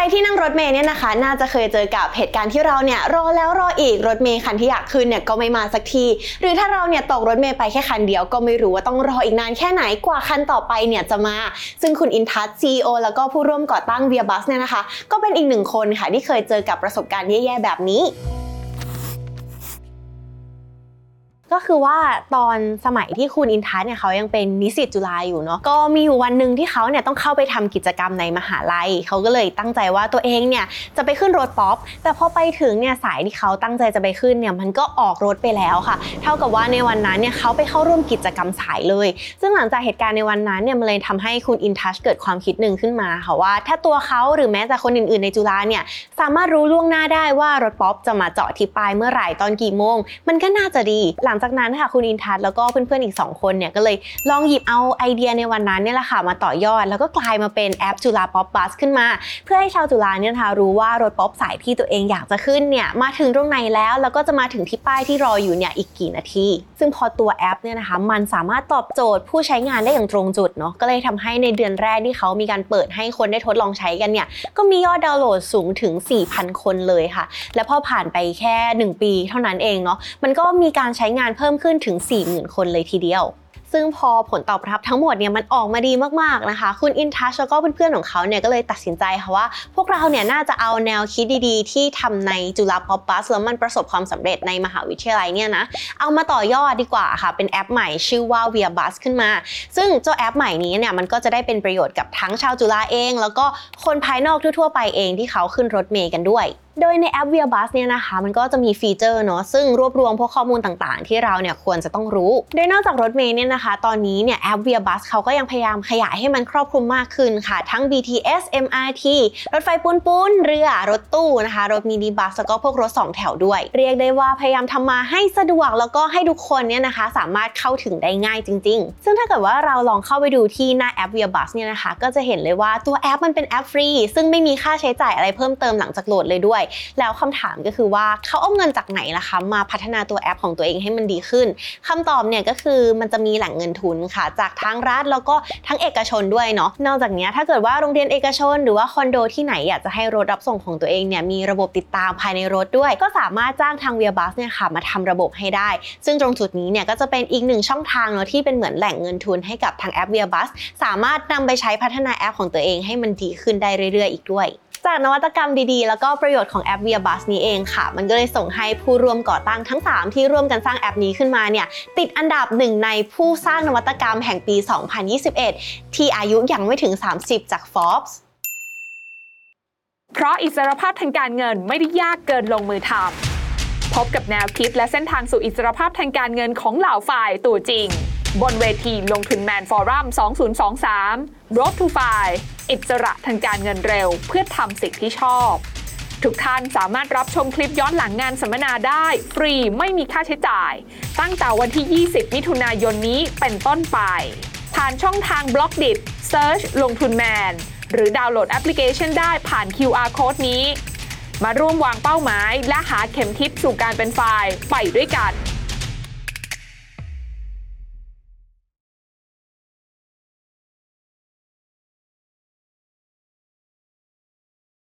รที่นั่งรถเมย์เนี่ยนะคะ น่าจะเคยเจอกับเหตุการณ์ที่เราเนี่ยรอแล้วรออีกรถเมย์คันที่อยากขึ้นเนี่ยก็ไม่มาสักที หรือถ้าเราเนี่ยตกรถเมย์ไปแค่คันเดียวก็ไม่รู้ว่าต้องรออีกนานแค่ไหนกว่าคันต่อไปเนี่ยจะมา ซึ่งคุณอินทัศน์ซีโอแล้วก็ผู้ร่วมก่อตั้งเวียบัสเนี่ยนะคะ ก็เป็นอีกหนึ่งคนค่ะที่เคยเจอกับประสบการณ์แย่ๆแบบนี้ ก็คือว่าตอนสมัยที่คุณอินทัศเนี่ยเขายังเป็นนิสิตจุฬาอยู่เนาะก็มีอยู่วันหนึ่งที่เขาเนี่ยต้องเข้าไปทำกิจกรรมในมหาลัยเขาก็เลยตั้งใจว่าตัวเองเนี่ยจะไปขึ้นรถป๊อปแต่พอไปถึงเนี่ยสายที่เขาตั้งใจจะไปขึ้นเนี่ยมันก็ออกรถไปแล้วค่ะ เท่ากับว่าในวันนั้นเนี่ยเขาไปเข้าร่วมกิจกรรมสายเลย ซึ่งหลังจากเหตุการณ์ในวันนั้นเนี่ยมันเลยทำให้คุณอินทัชเกิดความคิดหนึ่งขึ้นมาค่ะว่า ถ้าตัวเขาหรือแม้แต่คนอื่นๆ ในจุฬาเนี่ยสามารถรู้ล่วงหน้าได้ว่ารถป๊อปจะมาจอดที่ป้ายเมื่อไหร่ตอนกี่โมง มันก็น่าจะดีหลังจากนั้นค่ะคุณอินทัศน์แล้วก็เพื่อนๆอีก 2 คนเนี่ยก็เลยลองหยิบเอาไอเดียในวันนั้นเนี่ยแหละค่ะมาต่อยอด แล้วก็กลายมาเป็นแอปจุฬา Pop Bus ขึ้นมา เพื่อให้ชาวจุฬาเนี่ยนะคะรู้ว่ารถป๊อปสายที่ตัวเองอยากจะขึ้นเนี่ยมาถึงตรงไหนแล้ว แล้วก็จะมาถึงที่ป้ายที่รออยู่เนี่ยอีกกี่นาที ซึ่งพอตัวแอปเนี่ยนะคะมันสามารถตอบโจทย์ผู้ใช้งานได้อย่างตรงจุดเนาะก็เลยทำให้ในเดือนแรกที่เขามีการเปิดให้คนได้ทดลองใช้กันเนี่ยก็มียอดดาวน์โหลดสูงถึง 4,000 คนเลยค่ะ และพอผ่านไปแค่ 1 ปีเท่านั้นเองเนาะมันก็มีการใช้งานเพิ่มขึ้นถึง 40,000 คนเลยทีเดียว ซึ่งพอผลตอบรับทั้งหมดเนี่ยมันออกมาดีมากๆนะคะ คุณอินทัชแล้วก็เพื่อนๆของเขาเนี่ยก็เลยตัดสินใจค่ะว่า พวกเราเนี่ยน่าจะเอาแนวคิดดีๆ ที่ทำในจุฬา Pop Bus แล้วมันประสบความสำเร็จในมหาวิทยาลัยเนี่ยนะเอามาต่อยอดดีกว่าค่ะ เป็นแอปใหม่ชื่อว่า ViaBus ขึ้นมา ซึ่งเจ้าแอปใหม่นี้เนี่ยมันก็จะได้เป็นประโยชน์กับทั้งชาวจุฬาเอง แล้วก็คนภายนอกทั่วๆ ไปเองที่เขาขึ้นรถเมล์กันด้วยโดยในแอป Via Bus เนี่ยนะคะมันก็จะมีฟีเจอร์เนาะซึ่งรวบรวมพวกข้อมูลต่างๆ ที่เราเนี่ยควรจะต้องรู้ โดยนอกจากรถเมล์เนี่ยนะคะ ตอนนี้เนี่ยแอป Via Bus เขาก็ยังพยายามขยายให้มันครอบคลุมมากขึ้นค่ะ ทั้ง BTS MRT รถไฟปู๊นปู๊นเรือรถตู้นะคะ รถมินิบัสแล้วก็พวกรถ2แถวด้วย เรียกได้ว่าพยายามทำมาให้สะดวกแล้วก็ให้ทุกคนเนี่ยนะคะ สามารถเข้าถึงได้ง่ายจริง ๆ ซึ่งถ้าเกิดว่าเราลองเข้าไปดูที่หน้าแอป ViaBus เนี่ยนะคะ ก็จะเห็นเลยว่าตัวแอปมันเป็นแอปฟรีซึ่งไม่มีค่าใช้จ่ายอะไรเพิ่มเติมหลังจากโหลดเลยด้วยแล้วคำถามก็คือว่าเขาเอาเงินจากไหนล่ะคะมาพัฒนาตัวแอปของตัวเองให้มันดีขึ้นคำตอบเนี่ยก็คือมันจะมีแหล่งเงินทุนค่ะ จากทั้งรัฐแล้วก็ทั้งเอกชนด้วยเนาะนอกจากนี้ถ้าเกิดว่าโรงเรียนเอกชน หรือว่าคอนโดที่ไหนอยากจะให้รถรับส่งของตัวเองเนี่ยมีระบบติดตามภายในรถด้วย ก็สามารถจ้างทาง Via Bus เนี่ยค่ะมาทำระบบให้ได้ ซึ่งตรงจุดนี้เนี่ยก็จะเป็นอีกหนึ่งช่องทางเนาะที่เป็นเหมือนแหล่งเงินทุนให้กับทางแอป Via Bus สามารถนำไปใช้พัฒนาแอปของตัวเองให้มันดีขึ้นได้เรื่อยๆ อีกด้วย จากนวัตกรรมดีๆ แล้วก็ประโยชน์ของแอป Via Bus นี้เองค่ะ มันก็เลยส่งให้ผู้ร่วมก่อตั้งทั้ง 3 ที่ร่วมกันสร้างแอปนี้ขึ้นมาเนี่ยติดอันดับหนึ่งในผู้สร้างนวัตกรรมแห่งปี 2021 ที่อายุยังไม่ถึง 30 จาก Forbes เพราะอิสรภาพทางการเงินไม่ได้ยากเกินลงมือทำพบกับแนวคิดและเส้นทางสู่อิสรภาพทางการเงินของเหล่าฝ่ายตัวจริง บนเวทีลงทุนแมนฟอรัม 2023 Road to f i อิสระทางการเงินเร็ว เพื่อทำสิ่งที่ชอบ ทุกท่านสามารถรับชมคลิปย้อนหลังงานสัมมนาได้ ฟรีไม่มีค่าใช้จ่าย ตั้งแต่วันที่ 20 มิถุนายนนี้เป็นต้นไป ผ่านช่องทางบล็อกดิ Search ลงทุนแมน หรือดาวน์โหลดแอปพลิเคชันได้ผ่าน QR Code นี้ มาร่วมวางเป้าหมาย และหาเข็มทิศสู่การเป็น FIRE ไปด้วยกัน